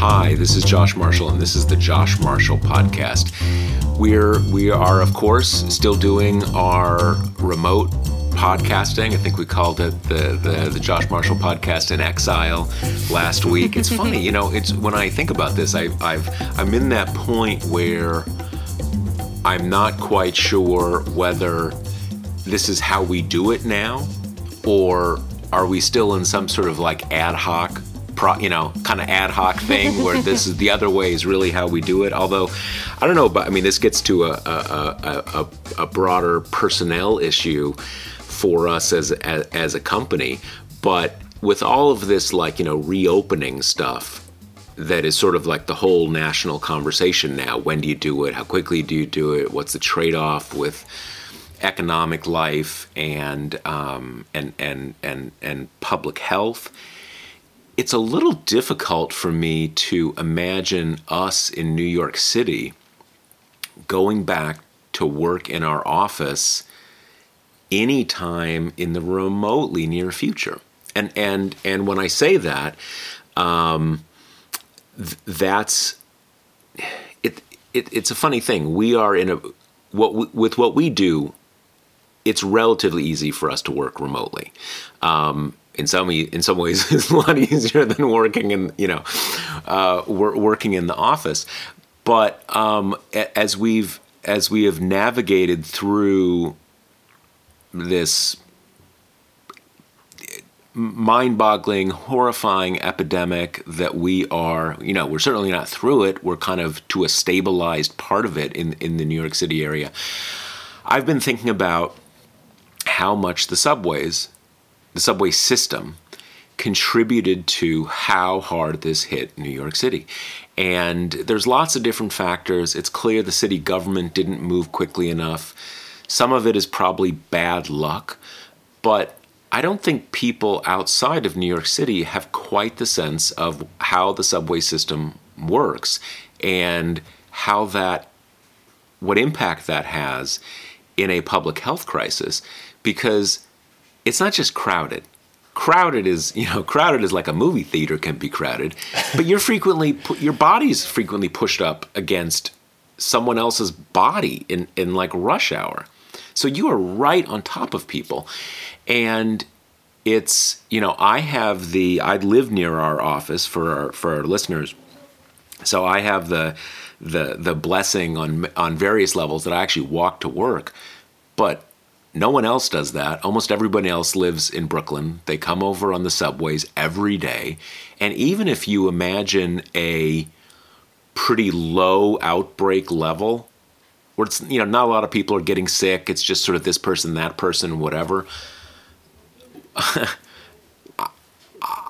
Hi, this is Josh Marshall, and this is the Josh Marshall Podcast. We're we are of course still doing our remote podcasting. I think we called it the, the, the Josh Marshall podcast in exile last week. It's funny, you know. It's when I think about this, I, I've I'm in that point where I'm not quite sure whether this is how we do it now, or are we still in some sort of like ad hoc Pro, you know, kind of ad hoc thing where this is the other way is really how we do it. Although, I don't know, but I mean, this gets to a, a, a, a broader personnel issue for us as, as, as a company. But with all of this, like, you know, reopening stuff, that is sort of like the whole national conversation now. When do you do it? How quickly do you do it? What's the trade off with economic life and um, and and and and public health? It's a little difficult for me to imagine us in New York City going back to work in our office anytime in the remotely near future. And and and when I say that, um, th- that's it, it. It's a funny thing. We are in a what we, with what we do. It's relatively easy for us to work remotely. Um, in some in some ways it's a lot easier than working in you know uh, working in the office. But um, as we've as we have navigated through this mind-boggling, horrifying epidemic that we are, you know, we're certainly not through it. We're kind of to a stabilized part of it in in the New York City area. I've been thinking about how much the subways the subway system contributed to how hard this hit New York City. And there's lots of different factors. It's clear the city government didn't move quickly enough. Some of it is probably bad luck, but I don't think people outside of New York City have quite the sense of how the subway system works and how that what impact that has in a public health crisis because it's not just crowded. Crowded is, you know, crowded is like a movie theater can be crowded, but you're frequently, your body's frequently pushed up against someone else's body in, in like rush hour. So you are right on top of people. And it's, you know, I have the, I live near our office for our, for our listeners. So I have the, the, the blessing on, on various levels that I actually walk to work. But no one else does that. Almost everybody else lives in Brooklyn. They come over on the subways every day. And even if you imagine a pretty low outbreak level, where it's, you know, not a lot of people are getting sick, it's just sort of this person, that person, whatever.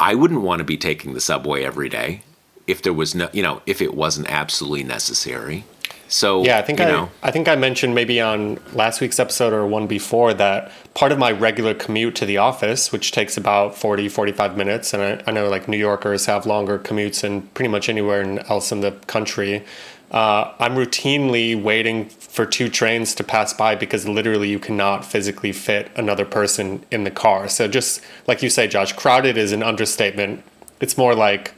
I wouldn't want to be taking the subway every day if there was no, you know, if it wasn't absolutely necessary. So yeah, I think I, know. I think I mentioned maybe on last week's episode or one before that part of my regular commute to the office, which takes about 40, 45 minutes, and I, I know like New Yorkers have longer commutes than pretty much anywhere else in the country. Uh, I'm routinely waiting for two trains to pass by because literally you cannot physically fit another person in the car. So just like you say, Josh, crowded is an understatement. It's more like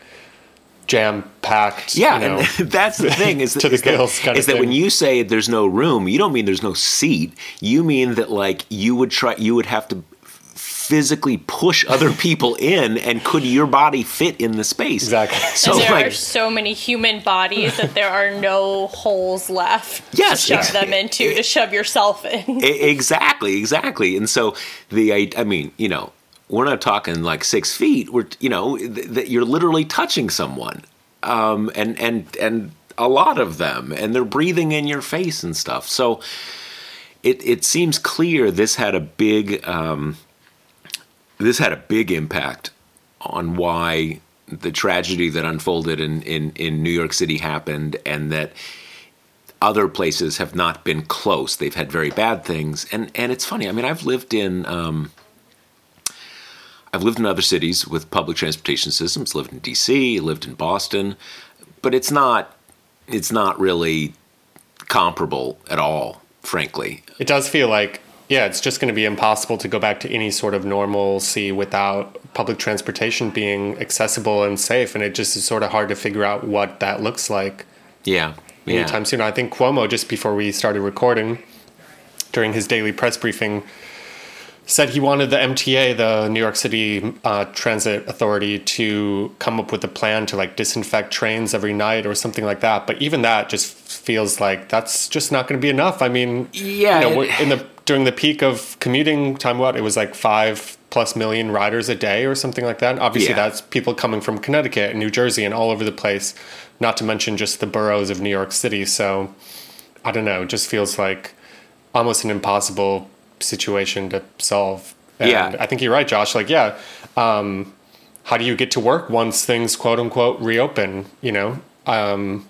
jam packed. Yeah, you know, and that's the thing is, to the is gills that, kind is of that when you say there's no room, you don't mean there's no seat. You mean that like you would try, you would have to physically push other people in, and could your body fit in the space? Exactly. So and there like, are so many human bodies that there are no holes left Yes, to shove ex- them into to shove yourself in. Exactly, exactly. And so the I, I mean, you know, we're not talking like six feet. We're you know that th- you're literally touching someone, um, and and and a lot of them, and they're breathing in your face and stuff. So it it seems clear this had a big um, this had a big impact on why the tragedy that unfolded in, in, in New York City happened and that other places have not been close. They've had very bad things. And, and it's funny. I mean, I've lived in, um, I've lived in other cities with public transportation systems, lived in DC, lived in Boston, but it's not, it's not really comparable at all, frankly. It does feel like yeah, it's just going to be impossible to go back to any sort of normalcy without public transportation being accessible and safe. And it just is sort of hard to figure out what that looks like. Yeah. yeah. Anytime soon. I think Cuomo, just before we started recording, during his daily press briefing, said he wanted the MTA, the New York City uh, Transit Authority, to come up with a plan to like disinfect trains every night or something like that. But even that just feels like that's just not going to be enough. I mean, yeah, you know, in the during the peak of commuting time, what it was like five plus million riders a day or something like that. obviously, yeah. that's people coming from Connecticut and New Jersey and all over the place. Not to mention just the boroughs of New York City. So I don't know. It just feels like almost an impossible situation to solve. And yeah, I think you're right, Josh. Like, yeah, um, how do you get to work once things quote unquote reopen? You know, um,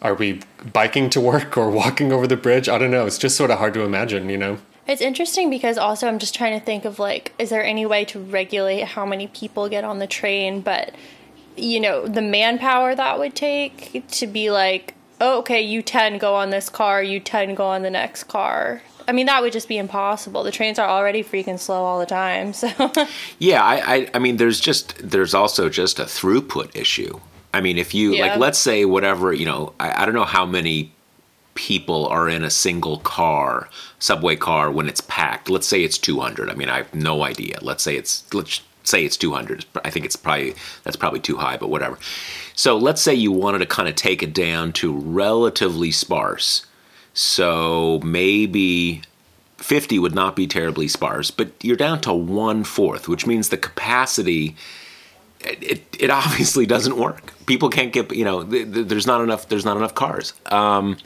are we biking to work or walking over the bridge? I don't know. It's just sort of hard to imagine, you know? It's interesting because also I'm just trying to think of like, is there any way to regulate how many people get on the train? But, you know, the manpower that would take to be like, oh, okay, you 10 go on this car, you 10 go on the next car. I mean, that would just be impossible. The trains are already freaking slow all the time. So, yeah, I, I, I mean, there's just, there's also just a throughput issue. I mean, if you yeah. like, let's say whatever you know, I, I don't know how many people are in a single car, subway car when it's packed. Let's say it's 200. I mean, I have no idea. Let's say it's let's say it's 200. I think it's probably that's probably too high, but whatever. So let's say you wanted to kind of take it down to relatively sparse. So maybe 50 would not be terribly sparse, but you're down to one fourth, which means the capacity it, it obviously doesn't work. People can't get you know there's not enough there's not enough cars. Um,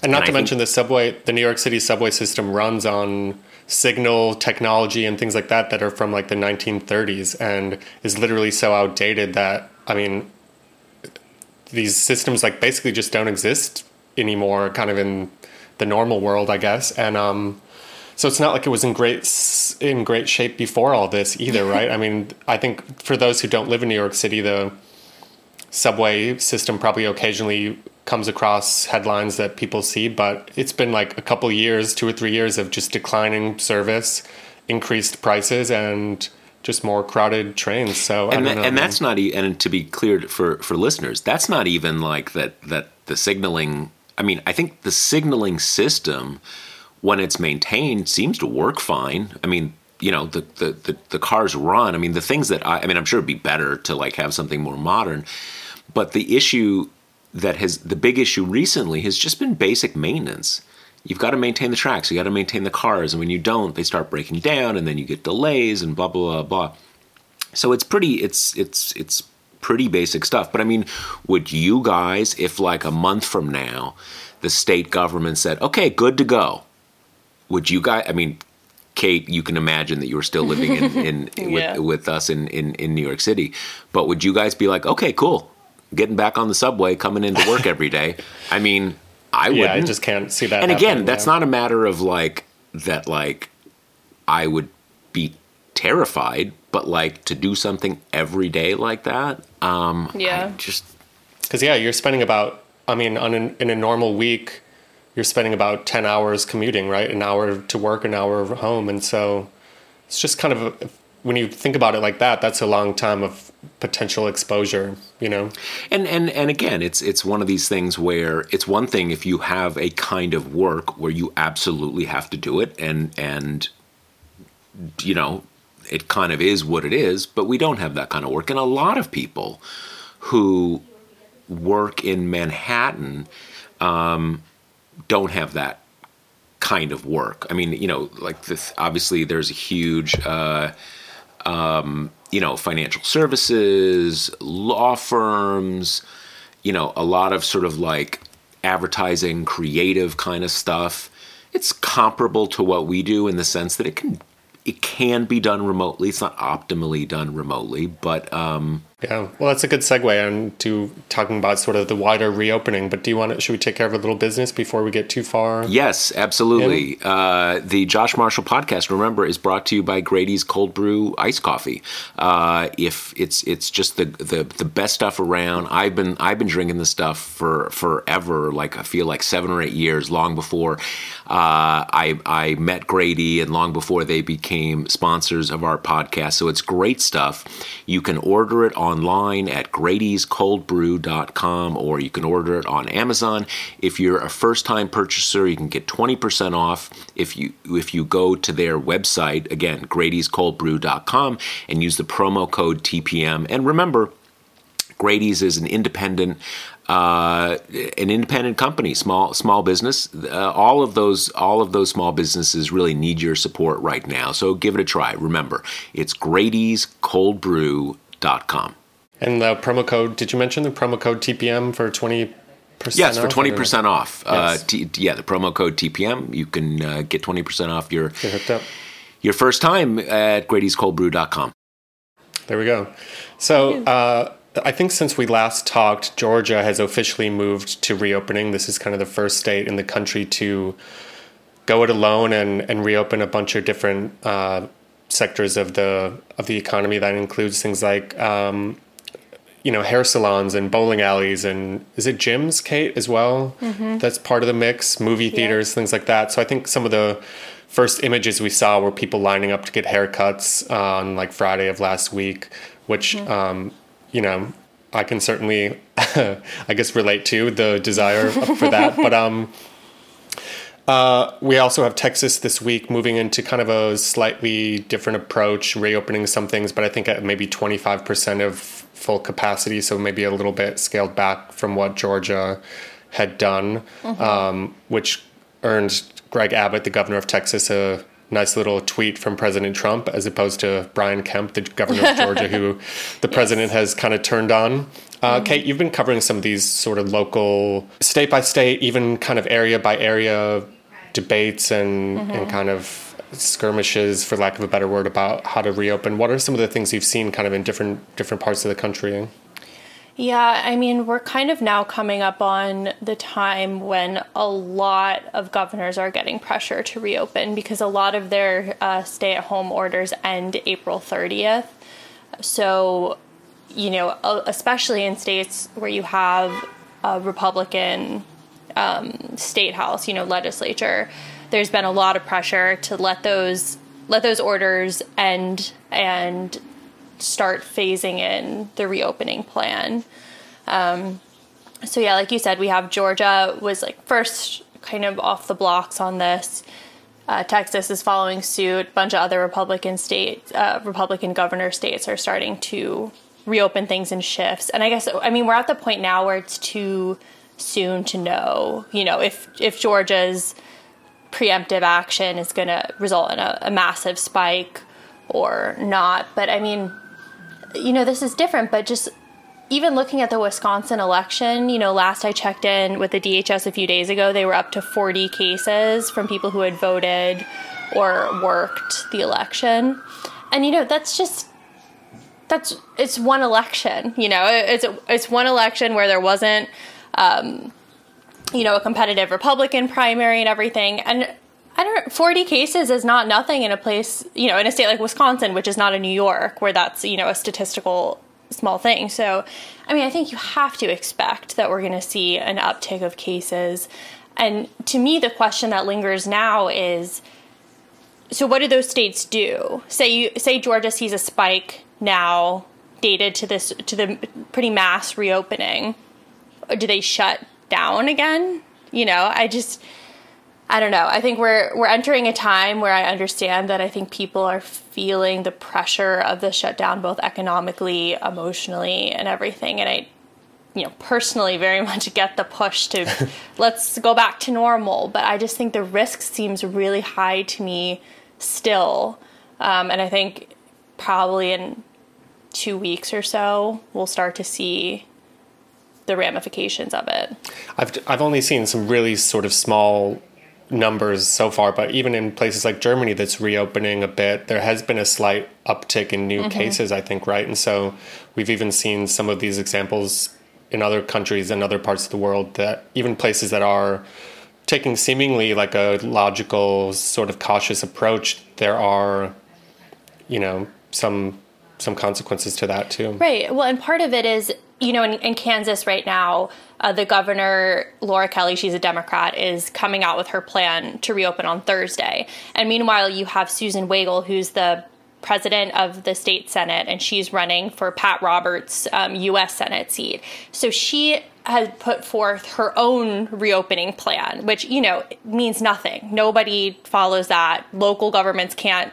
and not and to I mention think, the subway, the New York City subway system runs on signal technology and things like that that are from like the 1930s and is literally so outdated that I mean these systems like basically just don't exist anymore kind of in the normal world I guess and um so it's not like it was in great in great shape before all this either, right? I mean, I think for those who don't live in New York City, the subway system probably occasionally comes across headlines that people see, but it's been like a couple years, two or three years of just declining service, increased prices, and just more crowded trains. So and, that, know, and that's not and to be clear for for listeners, that's not even like that that the signaling. I mean, I think the signaling system when it's maintained seems to work fine. I mean, you know, the, the, the, the, cars run. I mean, the things that I, I mean, I'm sure it'd be better to like have something more modern, but the issue that has, the big issue recently has just been basic maintenance. You've got to maintain the tracks, you got to maintain the cars, and when you don't, they start breaking down, and then you get delays and blah blah blah blah. So it's pretty, it's it's it's pretty basic stuff. But I mean, would you guys, if like a month from now, the state government said, okay, good to go, would you guys? I mean, Kate, you can imagine that you were still living in, in yeah. with, with us in, in, in New York City. But would you guys be like, okay, cool, getting back on the subway, coming into work every day? I mean, I wouldn't. Yeah, I just can't see that. And again, that's not a matter of like that. Like, I would be terrified, but like to do something every day like that. Um, yeah, I just because yeah, you're spending about. I mean, on an, in a normal week you're spending about 10 hours commuting, right? An hour to work, an hour home. And so it's just kind of, a, when you think about it like that, that's a long time of potential exposure, you know? And, and, and again, it's, it's one of these things where it's one thing if you have a kind of work where you absolutely have to do it and, and, you know, it kind of is what it is, but we don't have that kind of work. And a lot of people who work in Manhattan, um, don't have that kind of work. I mean, you know, like this. Obviously, there's a huge, uh, um, you know, financial services, law firms. You know, a lot of sort of like advertising, creative kind of stuff. It's comparable to what we do in the sense that it can it can be done remotely. It's not optimally done remotely, but um, yeah. Well, that's a good segue into talking about sort of the wider reopening. But do you want to, should we take care of a little business before we get too far? Yes, absolutely. Uh, the Josh Marshall podcast, remember, is brought to you by Grady's Cold Brew Ice Coffee. Uh, if it's it's just the, the the best stuff around. I've been I've been drinking this stuff for forever. Like I feel like seven or eight years, long before uh, I I met Grady, and long before they became sponsors of our podcast. So it's great stuff. You can order it on online at Grady'sColdBrew.com or you can order it on Amazon. If you're a first-time purchaser, you can get 20% off if you if you go to their website again, Grady'sColdBrew.com and use the promo code TPM. And remember, Grady's is an independent uh, an independent company, small small business. Uh, all of those all of those small businesses really need your support right now. So give it a try. Remember, it's Grady's Cold Brew com. And the promo code, did you mention the promo code TPM for 20%? Yes, for 20% off. Uh, yes. Uh, t- yeah, the promo code TPM. You can uh, get 20% off your, your first time at Grady'sColdBrew.com. There we go. So uh, I think since we last talked, Georgia has officially moved to reopening. This is kind of the first state in the country to go it alone and, and reopen a bunch of different uh, sectors of the of the economy. That includes things like um, you know hair salons and bowling alleys and is it gyms, Kate, as well? Mm-hmm. That's part of the mix. Movie theaters, yeah. things like that. So I think some of the first images we saw were people lining up to get haircuts on like Friday of last week, which mm-hmm. um, you know I can certainly I guess relate to the desire for that, but um uh, we also have Texas this week moving into kind of a slightly different approach, reopening some things, but I think at maybe 25% of full capacity, so maybe a little bit scaled back from what Georgia had done, mm-hmm. um, which earned Greg Abbott, the governor of Texas, a nice little tweet from President Trump, as opposed to Brian Kemp, the governor of Georgia, who the president has kind of turned on. Uh, mm-hmm. Kate, you've been covering some of these sort of local, state by state, even kind of area by area debates and, mm-hmm. and kind of skirmishes, for lack of a better word, about how to reopen. What are some of the things you've seen kind of in different different parts of the country? Yeah, I mean, we're kind of now coming up on the time when a lot of governors are getting pressure to reopen because a lot of their uh, stay at home orders end April 30th. So, you know, especially in states where you have a Republican um, state house, you know, legislature, there's been a lot of pressure to let those let those orders end and start phasing in the reopening plan. Um, so yeah, like you said, we have Georgia was like first kind of off the blocks on this. Uh, Texas is following suit. A bunch of other Republican states, uh, Republican governor states, are starting to reopen things in shifts. And I guess I mean we're at the point now where it's too soon to know, you know, if if Georgia's preemptive action is going to result in a, a massive spike or not. But I mean, you know, this is different. But just even looking at the Wisconsin election, you know, last I checked in with the DHS a few days ago, they were up to 40 cases from people who had voted or worked the election. And you know, that's just that's it's one election, you know. It's it's one election where there wasn't um, you know, a competitive Republican primary and everything. And I don't 40 cases is not nothing in a place, you know, in a state like Wisconsin, which is not a New York, where that's, you know, a statistical small thing. So, I mean, I think you have to expect that we're going to see an uptick of cases. And to me, the question that lingers now is so what do those states do? Say you say Georgia sees a spike now dated to this to the pretty mass reopening do they shut down again? You know, I just I don't know. I think we're we're entering a time where I understand that I think people are feeling the pressure of the shutdown both economically, emotionally, and everything. And I you know, personally very much get the push to let's go back to normal, but I just think the risk seems really high to me still. Um, and I think probably in two weeks or so, we'll start to see the ramifications of it. I've I've only seen some really sort of small numbers so far, but even in places like Germany that's reopening a bit, there has been a slight uptick in new mm-hmm. cases, I think, right? And so we've even seen some of these examples in other countries and other parts of the world that even places that are taking seemingly like a logical sort of cautious approach, there are, you know, some some consequences to that too. Right. Well, and part of it is, you know, in, in Kansas right now, uh, the governor, Laura Kelly, she's a Democrat, is coming out with her plan to reopen on Thursday. And meanwhile, you have Susan Wagle, who's the president of the state senate, and she's running for Pat Roberts' um, U.S. Senate seat. So she has put forth her own reopening plan, which you know means nothing. Nobody follows that. Local governments can't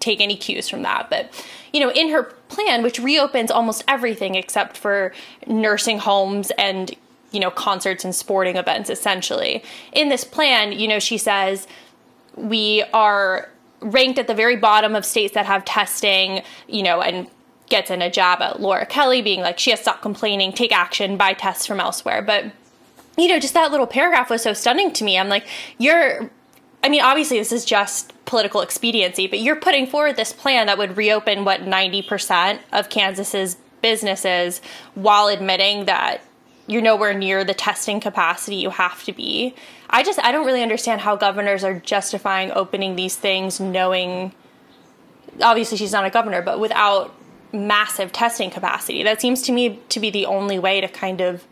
take any cues from that. But you know, in her plan, which reopens almost everything except for nursing homes and you know, concerts and sporting events essentially. In this plan, you know, she says we are ranked at the very bottom of states that have testing, you know, and gets in a jab at Laura Kelly being like she has to stop complaining, take action, buy tests from elsewhere. But you know, just that little paragraph was so stunning to me. I'm like, you're I mean, obviously this is just political expediency, but you're putting forward this plan that would reopen what 90% of Kansas's businesses while admitting that you're nowhere near the testing capacity you have to be. I just I don't really understand how governors are justifying opening these things knowing obviously she's not a governor but without massive testing capacity. That seems to me to be the only way to kind of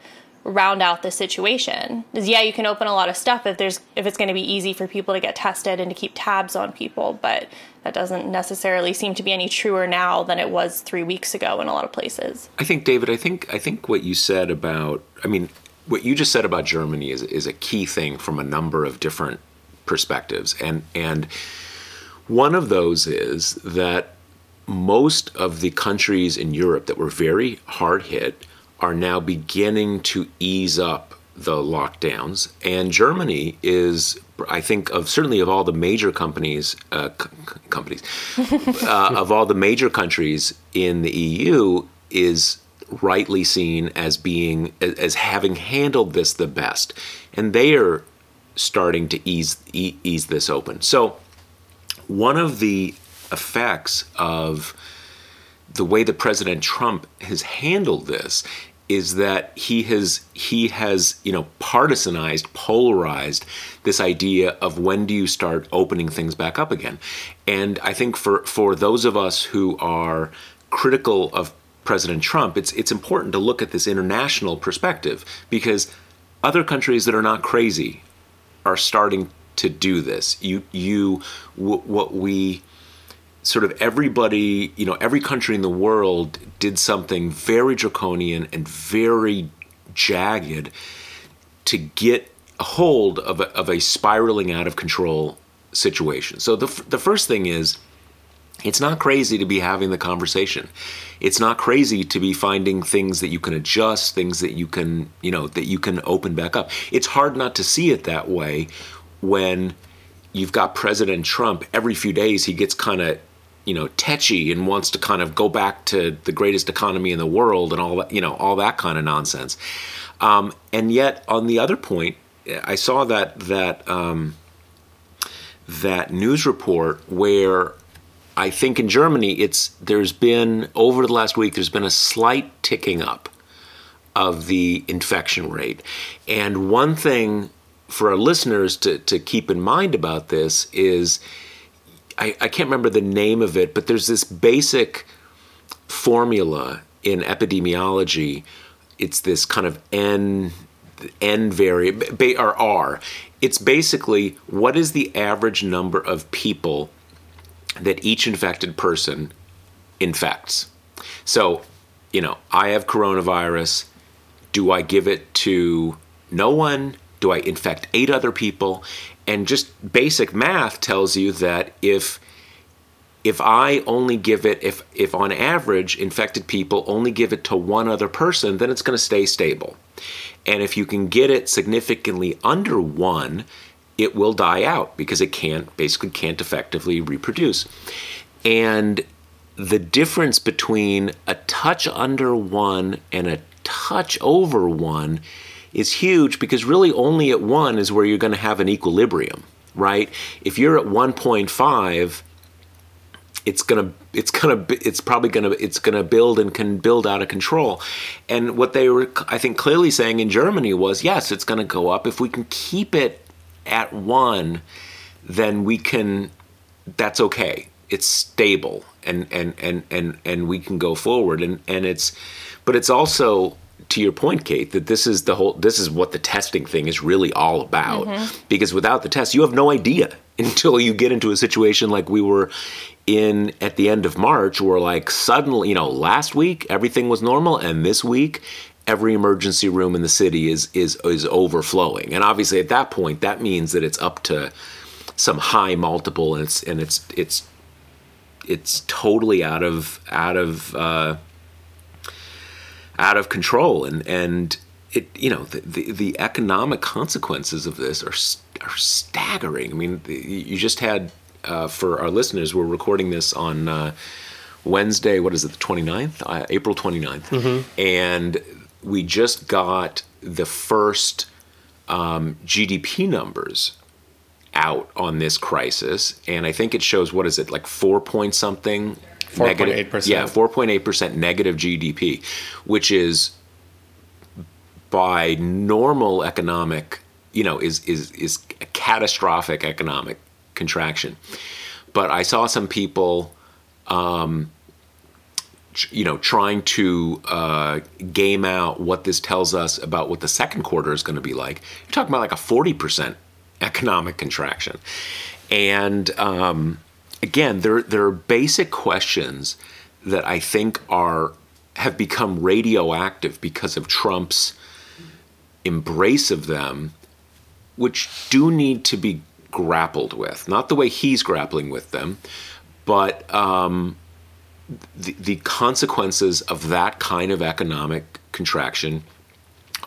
round out the situation. Is yeah, you can open a lot of stuff if there's if it's going to be easy for people to get tested and to keep tabs on people, but that doesn't necessarily seem to be any truer now than it was 3 weeks ago in a lot of places. I think David, I think I think what you said about I mean, what you just said about Germany is is a key thing from a number of different perspectives. And and one of those is that most of the countries in Europe that were very hard hit are now beginning to ease up the lockdowns. And Germany is, I think, of certainly of all the major companies, uh, c- companies, uh, of all the major countries in the EU, is rightly seen as being as having handled this the best, and they are starting to ease ease this open. So, one of the effects of the way that President Trump has handled this is that he has he has you know partisanized polarized this idea of when do you start opening things back up again. And i think for for those of us who are critical of president trump it's it's important to look at this international perspective because other countries that are not crazy are starting to do this. You you w- what we sort of everybody, you know, every country in the world did something very draconian and very jagged to get a hold of a, of a spiraling out of control situation. So the, the first thing is, it's not crazy to be having the conversation. It's not crazy to be finding things that you can adjust, things that you can, you know, that you can open back up. It's hard not to see it that way when you've got President Trump every few days he gets kind of you know tetchy and wants to kind of go back to the greatest economy in the world and all that you know all that kind of nonsense. Um, and yet on the other point i saw that that um, that news report where i think in germany it's there's been over the last week there's been a slight ticking up of the infection rate. And one thing for our listeners to, to keep in mind about this is I, I can't remember the name of it, but there's this basic formula in epidemiology. It's this kind of n n variable or r. It's basically what is the average number of people that each infected person infects. So, you know, I have coronavirus. Do I give it to no one? Do I infect eight other people? And just basic math tells you that if if I only give it if if on average infected people only give it to one other person, then it's going to stay stable. And if you can get it significantly under 1, it will die out because it can't basically can't effectively reproduce. And the difference between a touch under 1 and a touch over 1 is huge because really only at one is where you're going to have an equilibrium, right? If you're at 1.5, it's gonna it's gonna it's probably gonna it's gonna build and can build out of control. And what they were i think clearly saying in germany was yes it's gonna go up. If we can keep it at one then we can that's okay. It's stable and and and and and we can go forward. And and it's but it's also to your point kate that this is the whole this is what the testing thing is really all about mm-hmm. because without the test you have no idea until you get into a situation like we were in at the end of March where like suddenly, you know, last week everything was normal and this week every emergency room in the city is is is overflowing. And obviously at that point that means that it's up to some high multiple and it's and it's it's it's totally out of out of uh, out of control and and it you know the, the, the economic consequences of this are are staggering. I mean, you just had uh, for our listeners, we're recording this on uh, Wednesday, what is it, the 29th? Uh, April 29th. Mm-hmm. And we just got the first um, GDP numbers out on this crisis. And I think it shows, what is it, like four point something? 4.8%. Yeah, 4.8% negative GDP, which is by normal economic, you know, is, is, is a catastrophic economic contraction. But I saw some people, um, you know, trying to uh, game out what this tells us about what the second quarter is going to be like. You're talking about like a 40% economic contraction. And um, again, there, there are basic questions that I think are have become radioactive because of Trump's embrace of them, which do need to be grappled with. Not the way he's grappling with them, but um, the, the consequences of that kind of economic contraction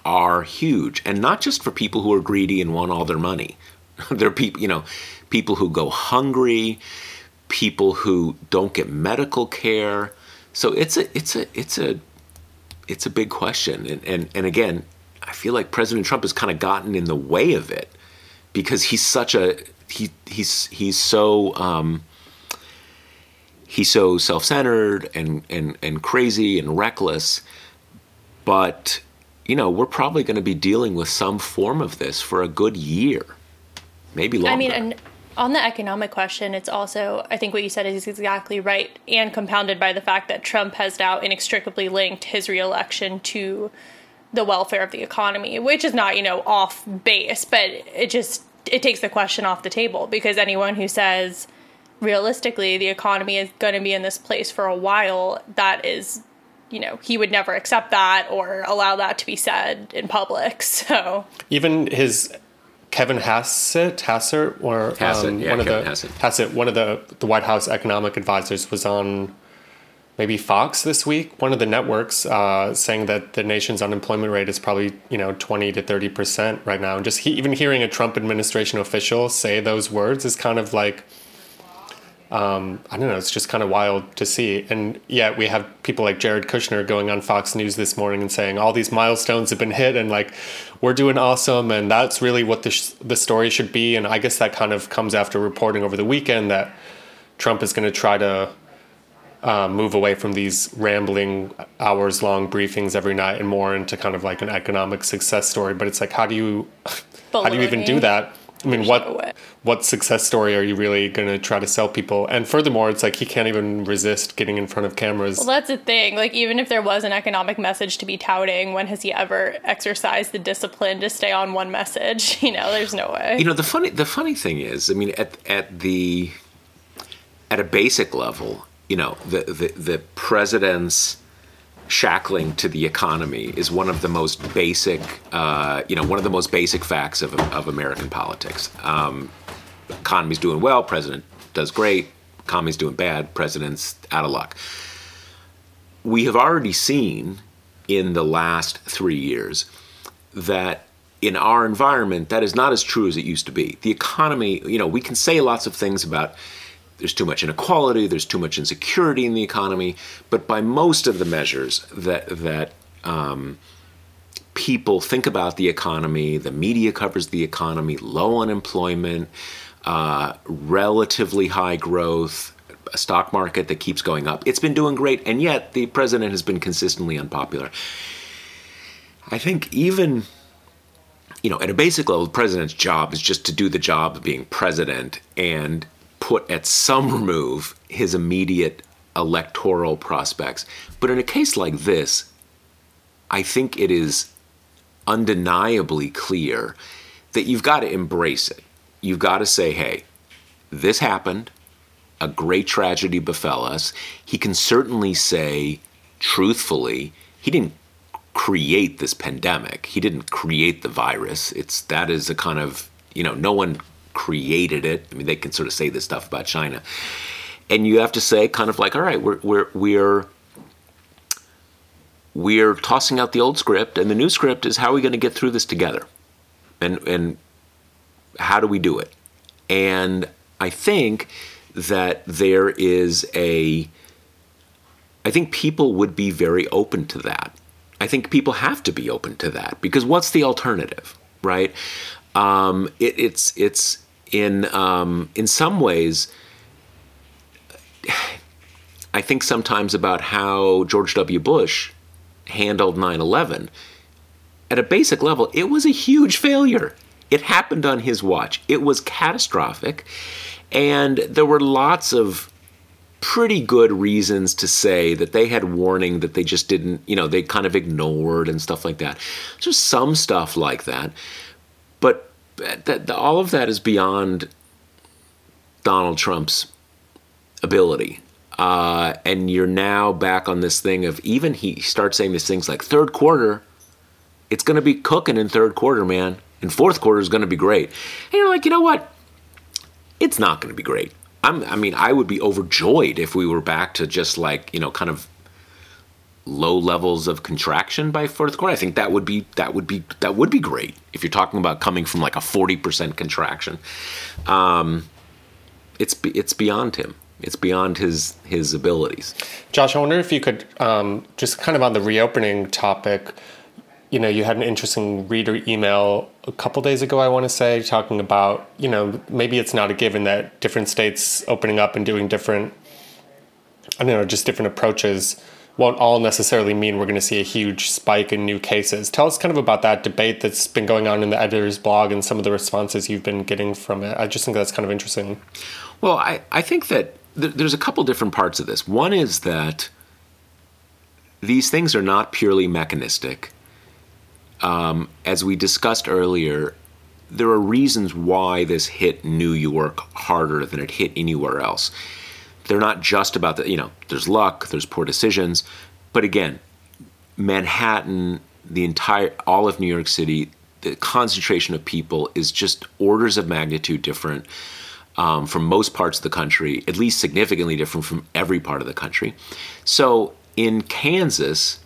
are huge. And not just for people who are greedy and want all their money. there are people, you know, people who go hungry, people who don't get medical care. So it's a it's a it's a it's a big question. And and, and again, I feel like President Trump has kind of gotten in the way of it because he's such a he he's he's so um, he's so self-centered and and and crazy and reckless but you know we're probably going to be dealing with some form of this for a good year maybe longer i mean and on the economic question it's also i think what you said is exactly right and compounded by the fact that trump has now inextricably linked his reelection to the welfare of the economy, which is not, you know, off base, but it just it takes the question off the table because anyone who says realistically the economy is going to be in this place for a while, that is you know, he would never accept that or allow that to be said in public. So even his Kevin Hassett, Hassett, or Hassett, um, yeah, one Kevin of the Hassett. Hassett, one of the the White House economic advisors was on maybe Fox this week, one of the networks, uh, saying that the nation's unemployment rate is probably you know twenty to thirty percent right now, and just he, even hearing a Trump administration official say those words is kind of like. Um, I don't know. It's just kind of wild to see, and yet we have people like Jared Kushner going on Fox News this morning and saying all these milestones have been hit, and like we're doing awesome, and that's really what the sh- the story should be. And I guess that kind of comes after reporting over the weekend that Trump is going to try to uh, move away from these rambling hours long briefings every night and more into kind of like an economic success story but it's like how do you how do you even do that i mean what what success story are you really going to try to sell people? And furthermore it's like he can't even resist getting in front of cameras. Well that's the thing. Like even if there was an economic message to be touting when has he ever exercised the discipline to stay on one message? You know there's no way. You know the funny the funny thing is i mean at at the at a basic level you know, the, the, the president's shackling to the economy is one of the most basic, uh, you know, one of the most basic facts of, of American politics. Um, economy's doing well, president does great. Economy's doing bad, president's out of luck. We have already seen in the last three years that in our environment, that is not as true as it used to be. The economy, you know, we can say lots of things about there's too much inequality, there's too much insecurity in the economy, but by most of the measures that that um, people think about the economy, the media covers the economy, low unemployment, uh, relatively high growth, a stock market that keeps going up. It's been doing great, and yet the president has been consistently unpopular. I think even you know, at a basic level, the president's job is just to do the job of being president and put at some remove his immediate electoral prospects. But in a case like this, I think it is undeniably clear that you've got to embrace it. You've got to say, hey, this happened. A great tragedy befell us. He can certainly say, truthfully, he didn't create this pandemic. He didn't create the virus. It's that is a kind of, you know, no one created it. I mean, they can sort of say this stuff about China. And you have to say kind of like, all right, we're we're we're we're tossing out the old script and the new script is how are we going to get through this together? And and how do we do it? And I think that there is a I think people would be very open to that. I think people have to be open to that because what's the alternative, right? Um, it, it's it's in um, in some ways. I think sometimes about how George W. Bush handled 9 11. At a basic level, it was a huge failure. It happened on his watch. It was catastrophic. And there were lots of pretty good reasons to say that they had warning that they just didn't, you know, they kind of ignored and stuff like that. Just some stuff like that. But that, all of that is beyond Donald Trump's ability. Uh, and you're now back on this thing of even he starts saying these things like third quarter, it's going to be cooking in third quarter, man. And fourth quarter is going to be great. And you're like, you know what? It's not going to be great. I'm, I mean, I would be overjoyed if we were back to just like you know, kind of low levels of contraction by fourth quarter. I think that would be that would be that would be great if you're talking about coming from like a forty percent contraction. Um, it's it's beyond him. It's beyond his his abilities. Josh, I wonder if you could um, just kind of on the reopening topic you know, you had an interesting reader email a couple days ago, I want to say, talking about, you know, maybe it's not a given that different states opening up and doing different, I don't know, just different approaches won't all necessarily mean we're going to see a huge spike in new cases. Tell us kind of about that debate that's been going on in the editor's blog and some of the responses you've been getting from it. I just think that's kind of interesting. Well, I, I think that th- there's a couple different parts of this. One is that these things are not purely mechanistic um, as we discussed earlier, there are reasons why this hit New York harder than it hit anywhere else. They're not just about the, you know, there's luck, there's poor decisions, but again, Manhattan, the entire, all of New York City, the concentration of people is just orders of magnitude different um, from most parts of the country, at least significantly different from every part of the country. So in Kansas,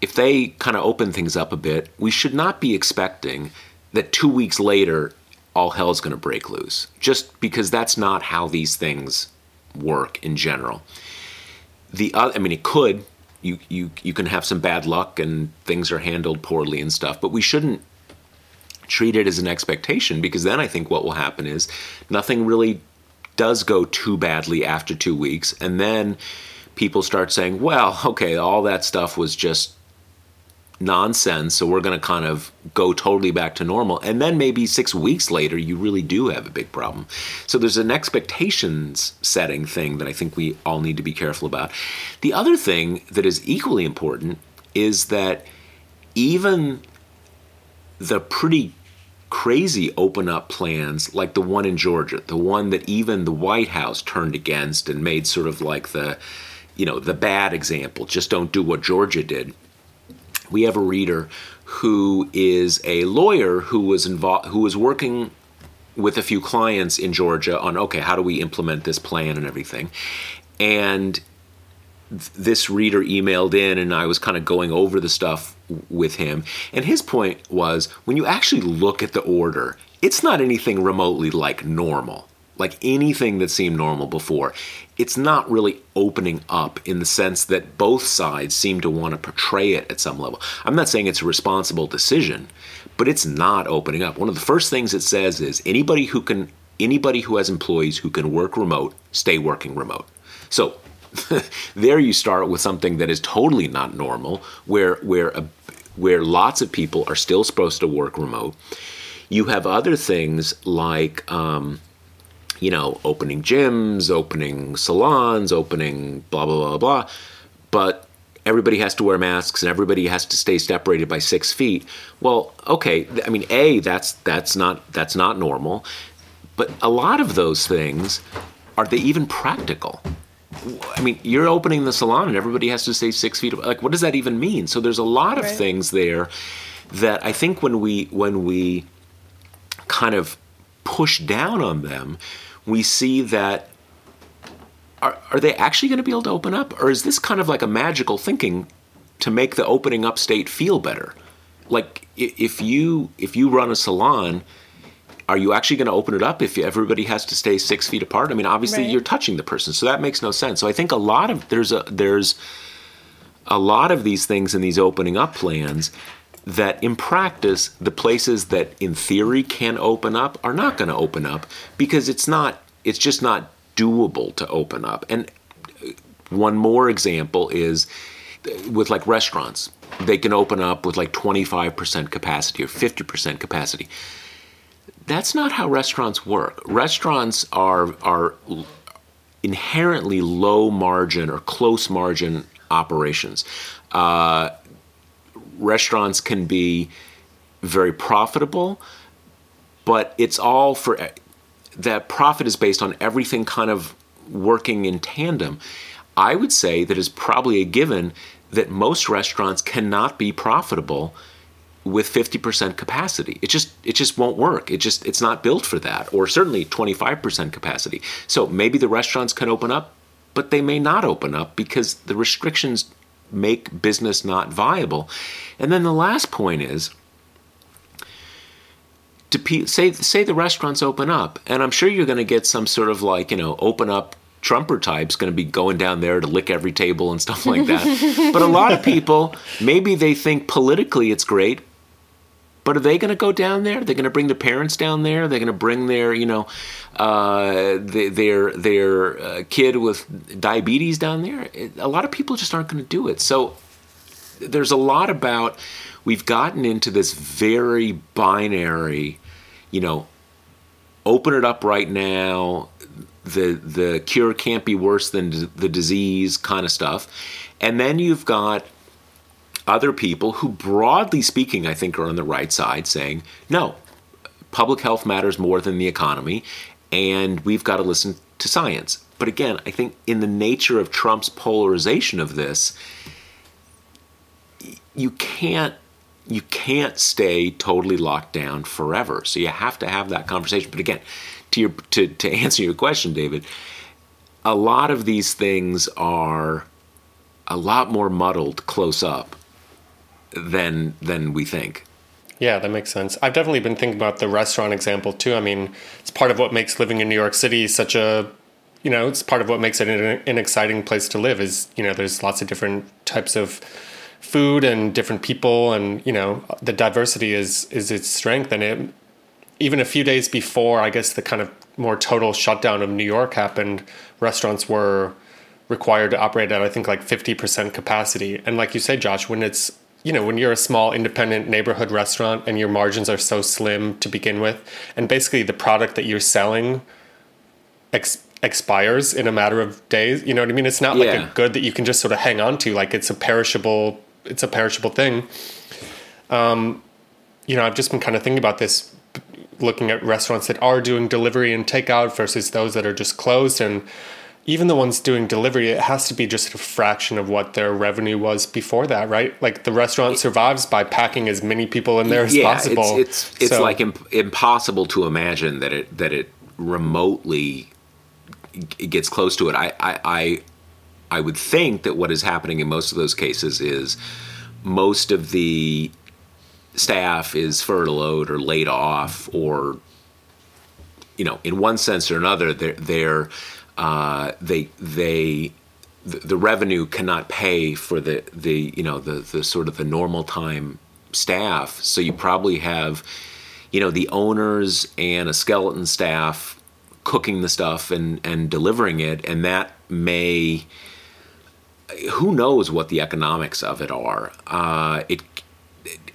if they kind of open things up a bit, we should not be expecting that two weeks later all hell is going to break loose, just because that's not how these things work in general. The other, I mean, it could. You, you, you can have some bad luck and things are handled poorly and stuff, but we shouldn't treat it as an expectation because then I think what will happen is nothing really does go too badly after two weeks. And then people start saying, well, okay, all that stuff was just nonsense. So we're going to kind of go totally back to normal. And then maybe six weeks later, you really do have a big problem. So there's an expectations setting thing that I think we all need to be careful about. The other thing that is equally important is that even the pretty crazy open up plans like the one in Georgia, the one that even the White House turned against and made sort of like the you know the bad example just don't do what Georgia did we have a reader who is a lawyer who was involved who was working with a few clients in Georgia on okay how do we implement this plan and everything? And th- this reader emailed in and I was kind of going over the stuff with him. And his point was when you actually look at the order it's not anything remotely like normal like anything that seemed normal before, it's not really opening up in the sense that both sides seem to want to portray it at some level. I'm not saying it's a responsible decision, but it's not opening up. One of the first things it says is anybody who can anybody who has employees who can work remote, stay working remote. So there you start with something that is totally not normal, where where a, where lots of people are still supposed to work remote. You have other things like um, you know, opening gyms, opening salons, opening blah, blah, blah, blah. But everybody has to wear masks and everybody has to stay separated by six feet. Well, okay, I mean, A, that's, that's, not, that's not normal. But a lot of those things, are they even practical? I mean, you're opening the salon and everybody has to stay six feet. Like, what does that even mean? So there's a lot of right. things there that I think when we when we kind of push down on them, we see that are, are they actually going to be able to open up? Or is this kind of like a magical thinking to make the opening up state feel better? Like if you if you run a salon, are you actually going to open it up if everybody has to stay six feet apart? I mean, obviously right. you're touching the person, so that makes no sense. So I think a lot of there's a there's a lot of these things in these opening up plans that in practice, the places that in theory can open up are not going to open up because it's not, it's just not doable to open up. And one more example is with like restaurants, they can open up with like 25% capacity or 50% capacity. That's not how restaurants work. Restaurants are, are inherently low margin or close margin operations. Uh, restaurants can be very profitable, but it's all for that profit is based on everything kind of working in tandem. I would say that is probably a given that most restaurants cannot be profitable with 50% capacity. It just it just won't work. It just it's not built for that or certainly 25% capacity. So maybe the restaurants can open up, but they may not open up because the restrictions make business not viable. And then the last point is to pe- say say the restaurants open up, and I'm sure you're going to get some sort of like you know open up Trumper types going to be going down there to lick every table and stuff like that. but a lot of people, maybe they think politically it's great, but are they going to go down there? Are They're going to bring the parents down there. Are They're going to bring their, you know, uh, their their uh, kid with diabetes down there. It, a lot of people just aren't going to do it. So there's a lot about we've gotten into this very binary, you know, open it up right now. The the cure can't be worse than the disease kind of stuff, and then you've got other people who, broadly speaking, I think are on the right side saying, no, public health matters more than the economy, and we've got to listen to science. But again, I think in the nature of Trump's polarization of this, you can't you can't stay totally locked down forever. So you have to have that conversation. But again, to your to, to answer your question, David, a lot of these things are a lot more muddled close up than than we think. Yeah, that makes sense. I've definitely been thinking about the restaurant example too. I mean, it's part of what makes living in New York City such a you know, it's part of what makes it an, an exciting place to live is, you know, there's lots of different types of food and different people and, you know, the diversity is is its strength and it even a few days before I guess the kind of more total shutdown of New York happened, restaurants were required to operate at I think like 50% capacity. And like you say Josh, when it's you know, when you're a small independent neighborhood restaurant and your margins are so slim to begin with, and basically the product that you're selling ex- expires in a matter of days, you know what I mean? It's not yeah. like a good that you can just sort of hang on to, like it's a perishable, it's a perishable thing. Um, you know, I've just been kind of thinking about this, looking at restaurants that are doing delivery and takeout versus those that are just closed, and even the ones doing delivery, it has to be just a fraction of what their revenue was before that, right? Like the restaurant survives by packing as many people in there as yeah, possible. It's it's, it's so, like imp- impossible to imagine that it that it remotely gets close to it. I, I I I would think that what is happening in most of those cases is most of the staff is furloughed or laid off or you know, in one sense or another, they're, they're uh, they they the, the revenue cannot pay for the the you know the the sort of the normal time staff. So you probably have you know the owners and a skeleton staff cooking the stuff and and delivering it, and that may who knows what the economics of it are. Uh, it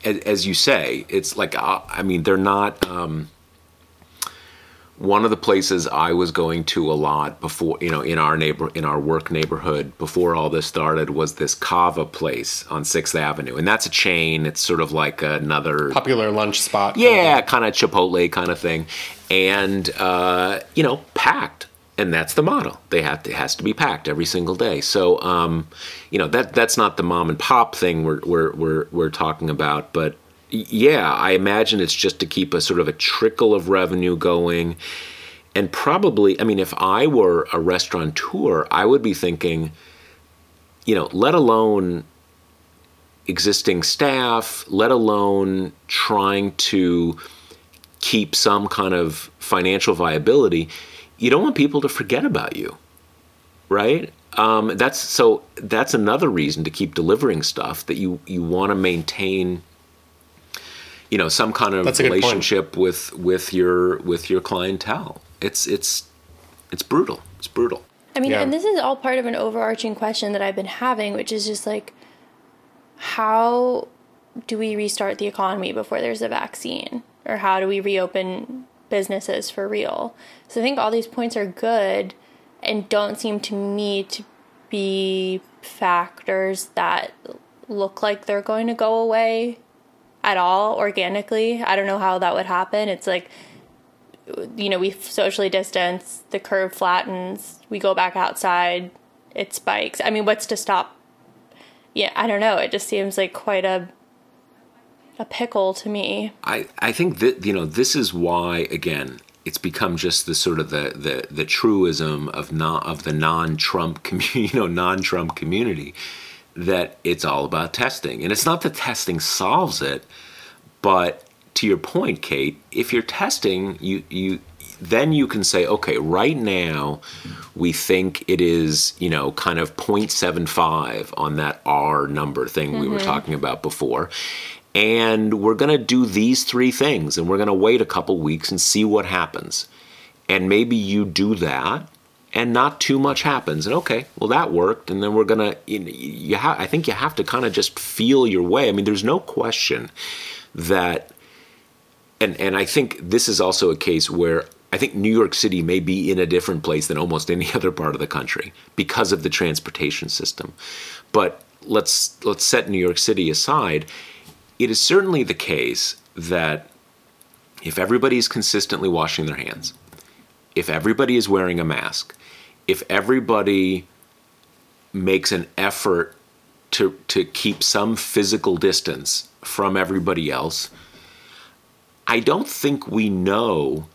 as you say, it's like uh, I mean they're not. Um, one of the places I was going to a lot before, you know, in our neighbor, in our work neighborhood before all this started was this Cava place on Sixth Avenue, and that's a chain. It's sort of like another popular lunch spot. Yeah, kind of Chipotle kind of thing, and uh, you know, packed. And that's the model. They have to, it has to be packed every single day. So, um, you know, that that's not the mom and pop thing we're we're we're, we're talking about, but yeah, I imagine it's just to keep a sort of a trickle of revenue going. And probably, I mean, if I were a restaurateur, I would be thinking, you know, let alone existing staff, let alone trying to keep some kind of financial viability, you don't want people to forget about you, right? Um, that's so. That's another reason to keep delivering stuff that you you want to maintain you know some kind of relationship with with your with your clientele. It's it's it's brutal. It's brutal. I mean yeah. and this is all part of an overarching question that i've been having which is just like how do we restart the economy before there's a vaccine? Or how do we reopen businesses for real? So i think all these points are good and don't seem to me to be factors that look like they're going to go away at all organically. I don't know how that would happen. It's like, you know, we socially distance, the curve flattens, we go back outside, it spikes. I mean, what's to stop? Yeah, I don't know. It just seems like quite a a pickle to me. I, I think that you know this is why again it's become just the sort of the the, the truism of not of the non-Trump community, you know, non-Trump community that it's all about testing. And it's not that testing solves it, but to your point, Kate, if you're testing, you you then you can say, okay, right now we think it is, you know, kind of 0.75 on that R number thing mm-hmm. we were mm-hmm. talking about before. And we're going to do these three things and we're going to wait a couple weeks and see what happens. And maybe you do that and not too much happens. And okay, well that worked, and then we're gonna. You, you ha- I think you have to kind of just feel your way. I mean, there's no question that, and and I think this is also a case where I think New York City may be in a different place than almost any other part of the country because of the transportation system. But let's let's set New York City aside. It is certainly the case that if everybody is consistently washing their hands, if everybody is wearing a mask, if everybody makes an effort to to keep some physical distance from everybody else, I don't think we know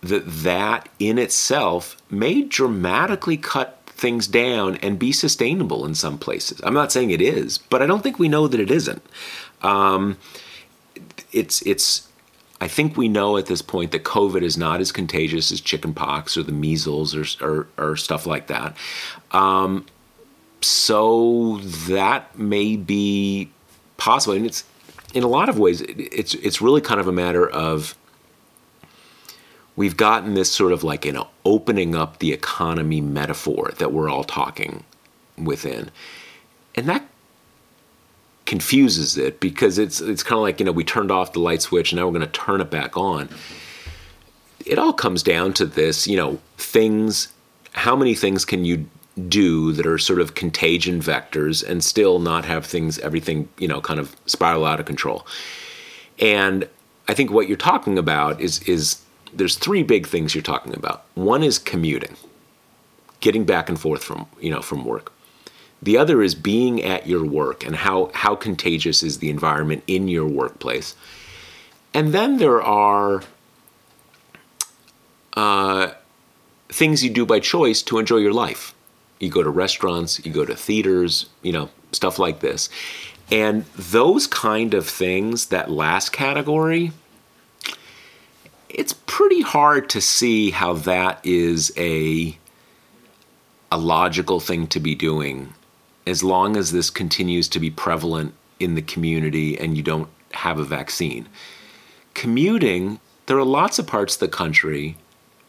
that that in itself may dramatically cut things down and be sustainable in some places. I'm not saying it is, but I don't think we know that it isn't. Um, it's it's I think we know at this point that COVID is not as contagious as chickenpox or the measles or, or, or stuff like that. Um, so that may be possible. And it's in a lot of ways, it's it's really kind of a matter of we've gotten this sort of like an opening up the economy metaphor that we're all talking within, and that confuses it because it's it's kind of like you know we turned off the light switch and now we're going to turn it back on. It all comes down to this, you know, things. How many things can you do that are sort of contagion vectors and still not have things everything you know kind of spiral out of control? And I think what you're talking about is is there's three big things you're talking about. One is commuting, getting back and forth from you know from work. The other is being at your work and how, how contagious is the environment in your workplace. And then there are uh, things you do by choice to enjoy your life. You go to restaurants, you go to theaters, you know, stuff like this. And those kind of things, that last category, it's pretty hard to see how that is a a logical thing to be doing as long as this continues to be prevalent in the community and you don't have a vaccine. Commuting, there are lots of parts of the country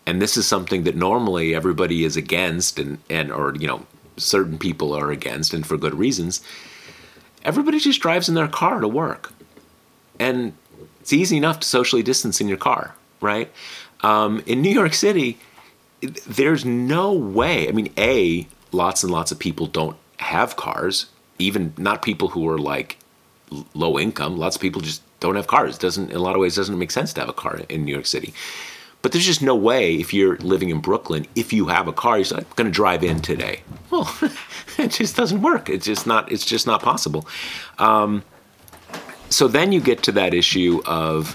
and this is something that normally everybody is against and, and or you know certain people are against and for good reasons. Everybody just drives in their car to work. And it's easy enough to socially distance in your car right? Um, in new york city there's no way i mean a lots and lots of people don't have cars even not people who are like low income lots of people just don't have cars doesn't in a lot of ways doesn't make sense to have a car in new york city but there's just no way if you're living in Brooklyn, if you have a car, you're not going to drive in today. Well, it just doesn't work. It's just not. It's just not possible. Um, so then you get to that issue of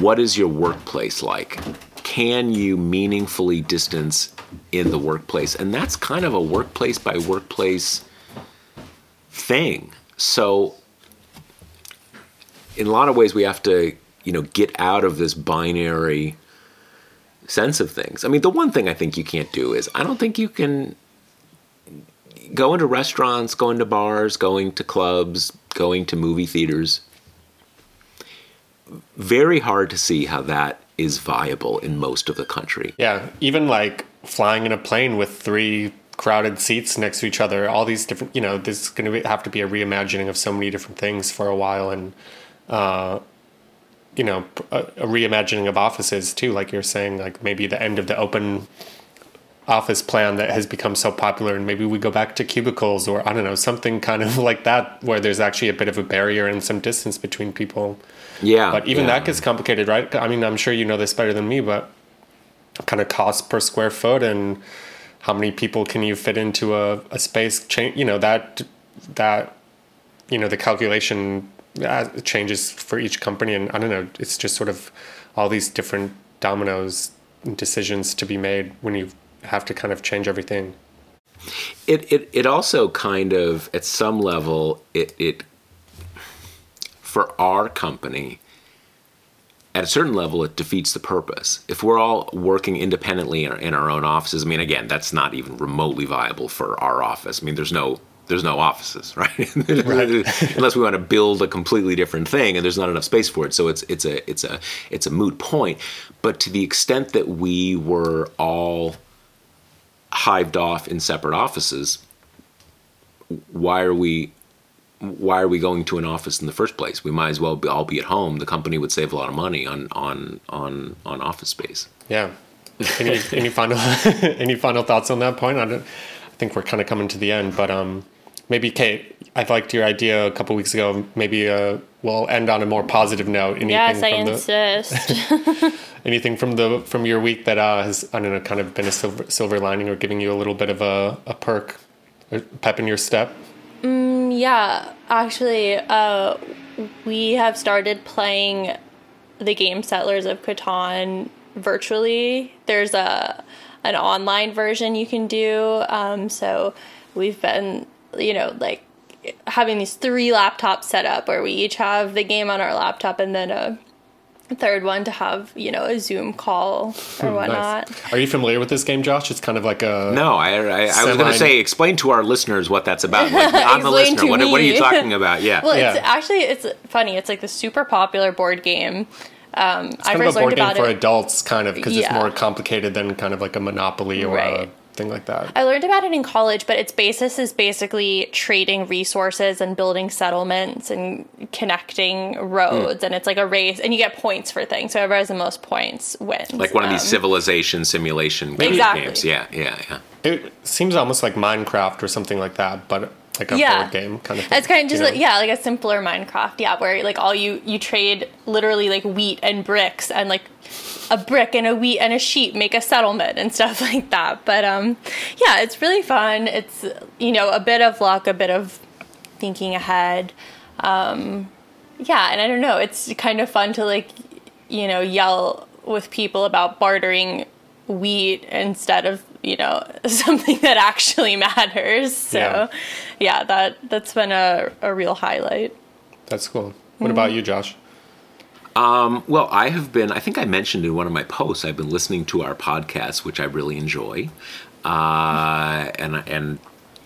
what is your workplace like? Can you meaningfully distance in the workplace? And that's kind of a workplace by workplace thing. So in a lot of ways, we have to, you know, get out of this binary sense of things. I mean, the one thing I think you can't do is I don't think you can go into restaurants, go into bars, going to clubs, going to movie theaters. Very hard to see how that is viable in most of the country. Yeah, even like flying in a plane with three crowded seats next to each other, all these different, you know, this is going to have to be a reimagining of so many different things for a while. And, uh, you know a, a, reimagining of offices too like you're saying like maybe the end of the open office plan that has become so popular and maybe we go back to cubicles or i don't know something kind of like that where there's actually a bit of a barrier and some distance between people yeah but even yeah. that gets complicated right i mean i'm sure you know this better than me but kind of cost per square foot and how many people can you fit into a, a space change you know that that you know the calculation uh, changes for each company and i don't know it's just sort of all these different dominoes decisions to be made when you have to kind of change everything. It it, it also kind of at some level it it for our company at a certain level it defeats the purpose if we're all working independently in our, in our own offices i mean again that's not even remotely viable for our office i mean there's no there's no offices, right? right. Unless we want to build a completely different thing, and there's not enough space for it. So it's it's a it's a it's a moot point. But to the extent that we were all hived off in separate offices, why are we why are we going to an office in the first place? We might as well be, all be at home. The company would save a lot of money on on on on office space. Yeah. Any any final any final thoughts on that point? I don't. I think we're kind of coming to the end, but um, maybe Kate, I liked your idea a couple weeks ago. Maybe uh, we'll end on a more positive note. Anything yes, I insist. anything from the from your week that uh, has I don't know, kind of been a silver silver lining or giving you a little bit of a, a perk, or pep in your step? Yeah, actually, uh, we have started playing the game Settlers of Catan virtually. There's a an online version you can do. Um, so we've been you know, like having these three laptops set up where we each have the game on our laptop and then a third one to have you know a Zoom call or hmm, whatnot. Nice. Are you familiar with this game, Josh? It's kind of like a no. I I, I was going to say explain to our listeners what that's about. Like, I'm the listener. What, what, are you talking about? Yeah. well, yeah. it's actually it's funny. It's like the super popular board game. Um, it's kind I of a board game for it. adults, kind of because yeah. it's more complicated than kind of like a Monopoly or right. a thing like that. I learned about it in college, but its basis is basically trading resources and building settlements and connecting roads. Mm. And it's like a race, and you get points for things. So whoever has the most points wins. Like one of these um, civilization simulation exactly. games. Yeah, yeah, yeah. It seems almost like Minecraft or something like that, but like a yeah. board game kind of thing. It's kind of just like, yeah, like a simpler Minecraft, yeah, where like all you you trade literally like wheat and bricks and like a brick and a wheat and a sheep make a settlement and stuff like that. But um, yeah, it's really fun. It's you know a bit of luck, a bit of thinking ahead. Um, yeah, and I don't know. It's kind of fun to like you know yell with people about bartering wheat instead of you know something that actually matters. So yeah, yeah that that's been a, a real highlight. That's cool. What mm-hmm. about you, Josh? Um, well, I have been. I think I mentioned in one of my posts. I've been listening to our podcast, which I really enjoy, uh, and and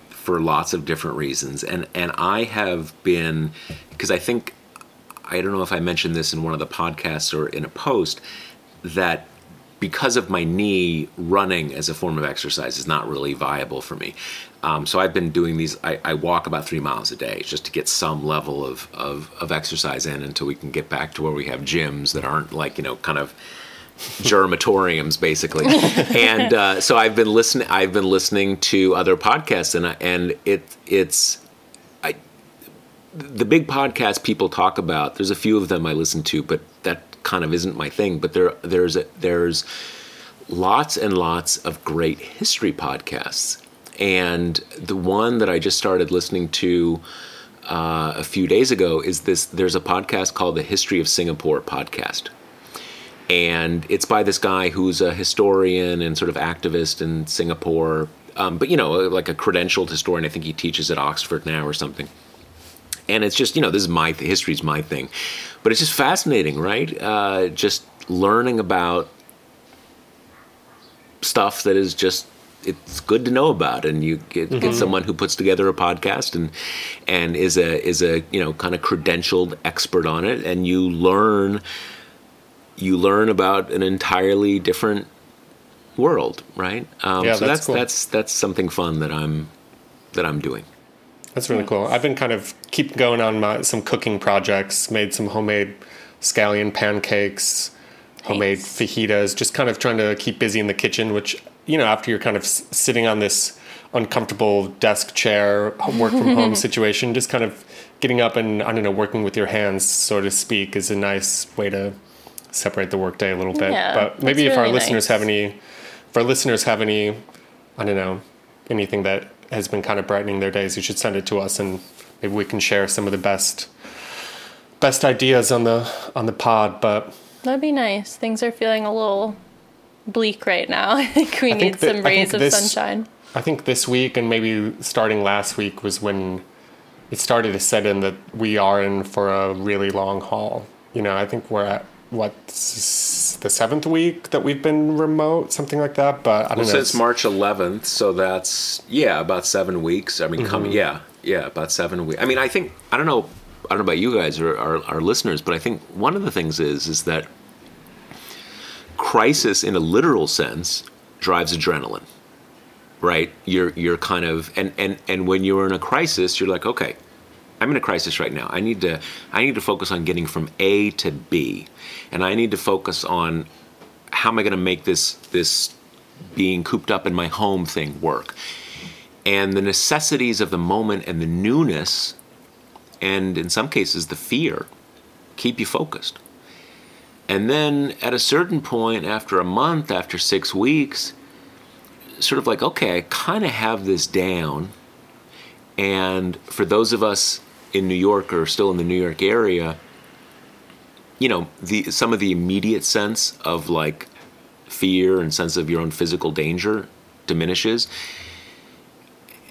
for lots of different reasons. And and I have been because I think I don't know if I mentioned this in one of the podcasts or in a post that because of my knee, running as a form of exercise is not really viable for me. Um, so I've been doing these. I, I, walk about three miles a day just to get some level of, of, of exercise in until we can get back to where we have gyms that aren't like you know kind of germatoriums basically and uh, so i've been listening i've been listening to other podcasts and and it it's I, the big podcasts people talk about there's a few of them i listen to but kind of isn't my thing but there there's a, there's lots and lots of great history podcasts and the one that i just started listening to uh, a few days ago is this there's a podcast called the history of singapore podcast and it's by this guy who's a historian and sort of activist in Singapore, um, but you know, like a credentialed historian. I think he teaches at Oxford now or something. And it's just you know, this is my th- history's my thing, but it's just fascinating, right? Uh, just learning about stuff that is just it's good to know about and you get, mm-hmm. get someone who puts together a podcast and and is a is a you know kind of credentialed expert on it and you learn you learn about an entirely different world, right? Um, yeah, so that's that's, cool. that's that's something fun that I'm that I'm doing. That's really cool. I've been kind of keep going on my, some cooking projects. Made some homemade scallion pancakes, homemade nice. fajitas. Just kind of trying to keep busy in the kitchen. Which you know, after you're kind of sitting on this uncomfortable desk chair, work from home situation, just kind of getting up and I don't know, working with your hands, so to speak, is a nice way to separate the workday a little bit. Yeah, but maybe if really our listeners have any, if our listeners have any, I don't know, anything that has been kind of brightening their days, you should send it to us, and maybe we can share some of the best, best ideas on the on the pod. But That'd be nice. Things are feeling a little bleak right now. I think we I need think that- some rays of this- sunshine. I think this week and maybe starting last week was when it started to set in that we are in for a really long haul. You know, I think we're at what the seventh week that we've been remote, something like that. But I don't Well, know. since March 11th, so that's yeah, about seven weeks. I mean, Mm-hmm. coming yeah, yeah, about seven weeks. I mean, I think I don't know, I don't know about you guys or our, our listeners, but I think one of the things is is that crisis, in a literal sense, drives adrenaline. Right? You're you're kind of and and and when you're in a crisis, you're like, okay, I'm in a crisis right now. I need to I need to focus on getting from A to B, and I need to focus on how am I going to make this this being cooped up in my home thing work. And the necessities of the moment and the newness, and in some cases the fear, keep you focused. And then at a certain point, after a month, after six weeks, sort of like, okay, I kind of have this down. And for those of us in New York or still in the New York area, you know, the some of the immediate sense of like fear and sense of your own physical danger diminishes.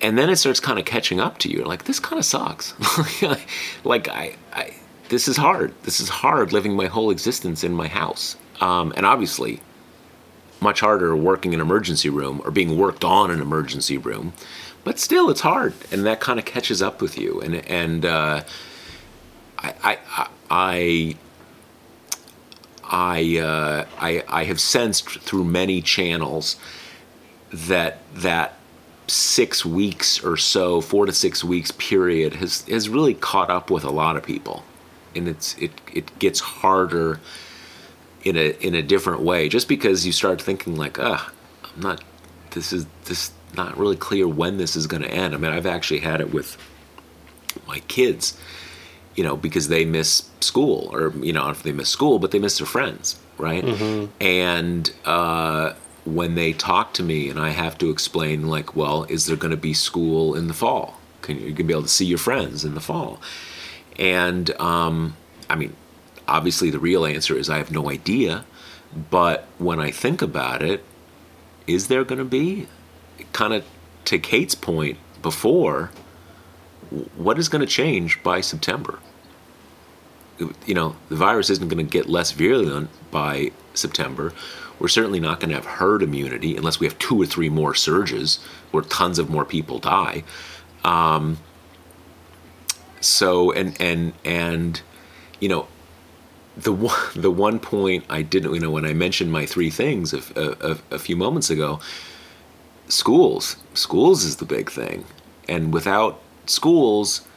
And then it starts kind of catching up to you. Like this kind of sucks. like I, I, this is hard. This is hard living my whole existence in my house. Um, and obviously, much harder working in an emergency room or being worked on in an emergency room. But still, it's hard, and that kind of catches up with you. And and uh, I, I I I, uh, I I have sensed through many channels that that six weeks or so, four to six weeks period has has really caught up with a lot of people, and it's it it gets harder in a in a different way just because you start thinking like, ah, I'm not. This is this not really clear when this is going to end. I mean, I've actually had it with my kids you know, because they miss school, or you know, if they miss school, but they miss their friends, right? And uh, when they talk to me, and I have to explain, like, well, is there going to be school in the fall? Can you, you can be able to see your friends in the fall? And um, I mean, obviously, the real answer is I have no idea. But when I think about it, is there going to be? Kind of to Kate's point before, what is going to change by September? you know, the virus isn't going to get less virulent by September. We're certainly not going to have herd immunity unless we have two or three more surges where tons of more people die. Um, so and and and you know the one the one point I didn't you know when I mentioned my three things a, a, a few moments ago schools. Schools is the big thing. And without schools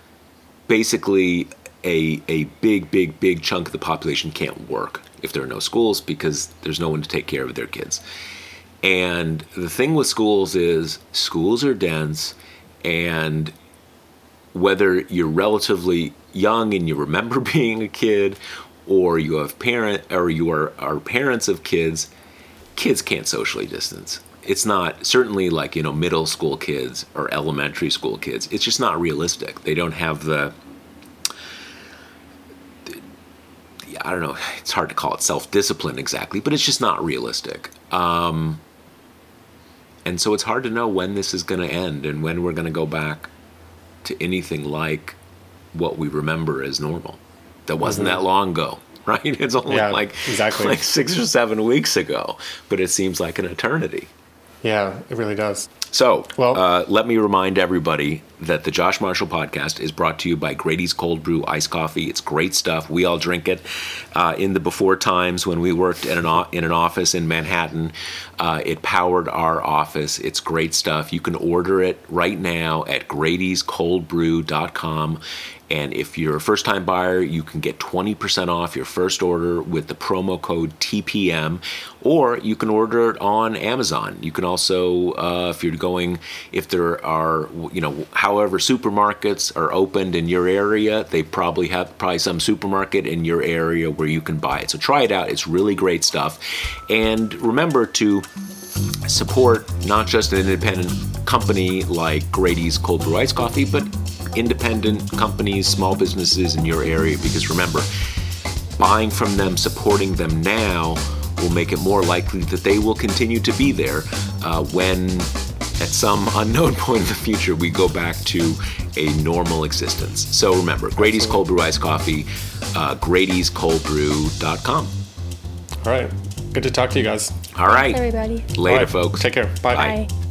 basically a a big big big chunk of the population can't work if there are no schools because there's no one to take care of their kids. And the thing with schools is schools are dense and whether you're relatively young and you remember being a kid or you have parent or you are, are parents of kids kids can't socially distance it's not certainly like you know middle school kids or elementary school kids it's just not realistic they don't have the I don't know. It's hard to call it self-discipline exactly, but it's just not realistic. Um, and so it's hard to know when this is going to end and when we're going to go back to anything like what we remember as normal. That wasn't mm-hmm. that long ago, right? It's only yeah, like exactly like six or seven weeks ago, but it seems like an eternity. Yeah, it really does. So, well, uh, let me remind everybody that the Josh Marshall podcast is brought to you by Grady's Cold Brew Iced Coffee. It's great stuff. We all drink it. Uh, in the before times when we worked in an, o- in an office in Manhattan, uh, it powered our office. It's great stuff. You can order it right now at Grady'sColdBrew.com. And if you're a first time buyer, you can get 20% off your first order with the promo code TPM, or you can order it on Amazon. You can also, uh, if you're going, if there are, you know, however supermarkets are opened in your area, they probably have probably some supermarket in your area where you can buy it. So try it out. It's really great stuff. And remember to support not just an independent company like Grady's Cold Brew Ice Coffee, but independent companies, small businesses in your area because remember, buying from them, supporting them now will make it more likely that they will continue to be there uh, when, at some unknown point in the future, we go back to a normal existence. So remember, Grady's Cold Brew Ice Coffee, uh, Grady'sColdBrew.com. All right. Good to talk to you guys. All right. everybody. Later, right. folks. Take care. Bye. Bye. Bye.